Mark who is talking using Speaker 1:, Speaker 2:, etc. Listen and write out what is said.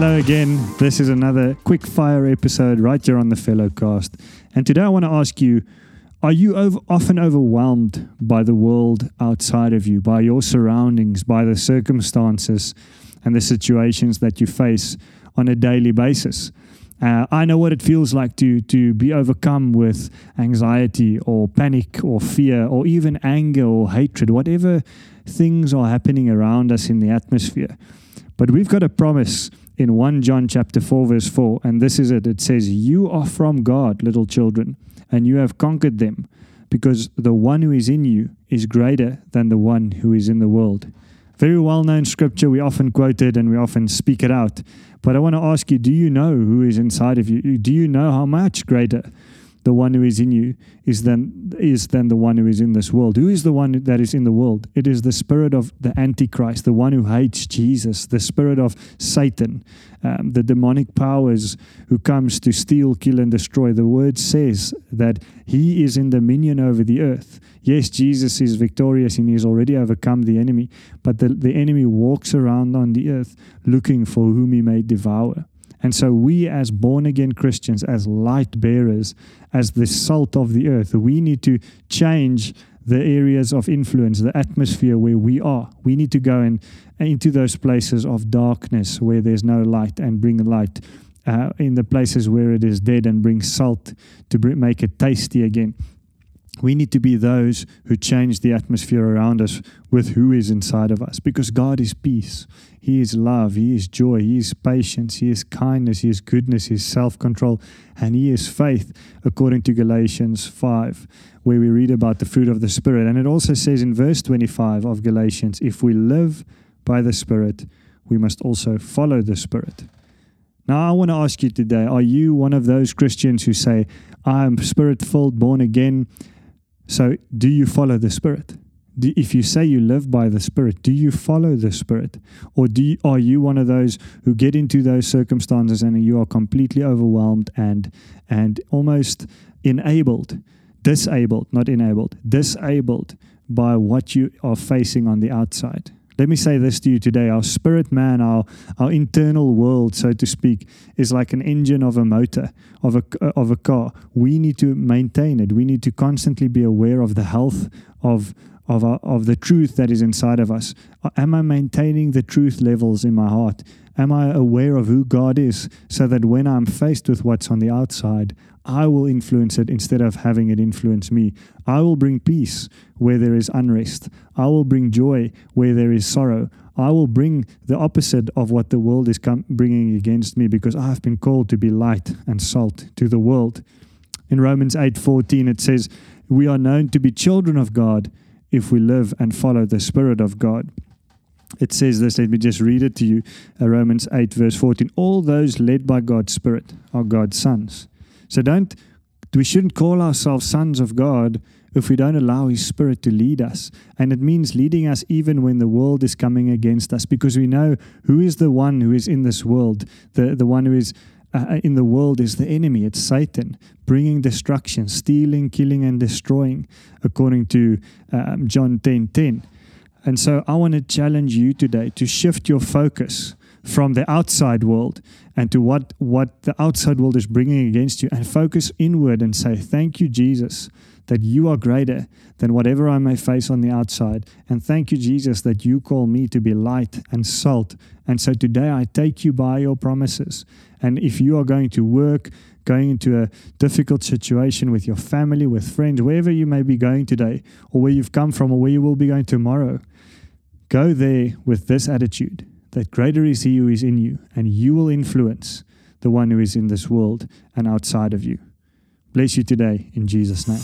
Speaker 1: Hello again. This is another quick fire episode right here on the Fellowcast. And today I want to ask you are you over, often overwhelmed by the world outside of you, by your surroundings, by the circumstances and the situations that you face on a daily basis? Uh, I know what it feels like to to be overcome with anxiety or panic or fear or even anger or hatred, whatever things are happening around us in the atmosphere. But we've got a promise in 1 John chapter 4 verse 4 and this is it. It says you are from God little children and you have conquered them because the one who is in you is greater than the one who is in the world. Very well known scripture. We often quote it and we often speak it out. But I want to ask you do you know who is inside of you? Do you know how much greater the one who is in you is than is than the one who is in this world. Who is the one that is in the world? It is the spirit of the Antichrist, the one who hates Jesus, the spirit of Satan, um, the demonic powers who comes to steal, kill, and destroy. The word says that he is in dominion over the earth. Yes, Jesus is victorious and he has already overcome the enemy, but the, the enemy walks around on the earth looking for whom he may devour. And so, we as born again Christians, as light bearers, as the salt of the earth, we need to change the areas of influence, the atmosphere where we are. We need to go in, into those places of darkness where there's no light and bring light. Uh, in the places where it is dead and bring salt to make it tasty again. We need to be those who change the atmosphere around us with who is inside of us because God is peace. He is love. He is joy. He is patience. He is kindness. He is goodness. He is self control. And He is faith, according to Galatians 5, where we read about the fruit of the Spirit. And it also says in verse 25 of Galatians if we live by the Spirit, we must also follow the Spirit. Now, I want to ask you today are you one of those Christians who say, I'm spirit filled, born again? So, do you follow the Spirit? Do, if you say you live by the Spirit, do you follow the Spirit? Or do you, are you one of those who get into those circumstances and you are completely overwhelmed and, and almost enabled, disabled, not enabled, disabled by what you are facing on the outside? Let me say this to you today. Our spirit man, our, our internal world, so to speak, is like an engine of a motor, of a, uh, of a car. We need to maintain it. We need to constantly be aware of the health of, of, our, of the truth that is inside of us. Uh, am I maintaining the truth levels in my heart? Am I aware of who God is so that when I'm faced with what's on the outside, I will influence it instead of having it influence me. I will bring peace where there is unrest. I will bring joy where there is sorrow. I will bring the opposite of what the world is com- bringing against me because I have been called to be light and salt to the world. In Romans 8:14 it says, "We are known to be children of God if we live and follow the spirit of God." It says this, let me just read it to you. Uh, Romans 8 verse 14. All those led by God's spirit are God's sons. So don't we shouldn't call ourselves sons of God if we don't allow His Spirit to lead us. And it means leading us even when the world is coming against us, because we know who is the one who is in this world. The, the one who is uh, in the world is the enemy, it's Satan, bringing destruction, stealing, killing, and destroying, according to um, John 10 10. And so I want to challenge you today to shift your focus from the outside world and to what, what the outside world is bringing against you and focus inward and say, Thank you, Jesus, that you are greater than whatever I may face on the outside. And thank you, Jesus, that you call me to be light and salt. And so today I take you by your promises. And if you are going to work, going into a difficult situation with your family, with friends, wherever you may be going today, or where you've come from, or where you will be going tomorrow, go there with this attitude that greater is he who is in you, and you will influence the one who is in this world and outside of you. Bless you today in Jesus' name.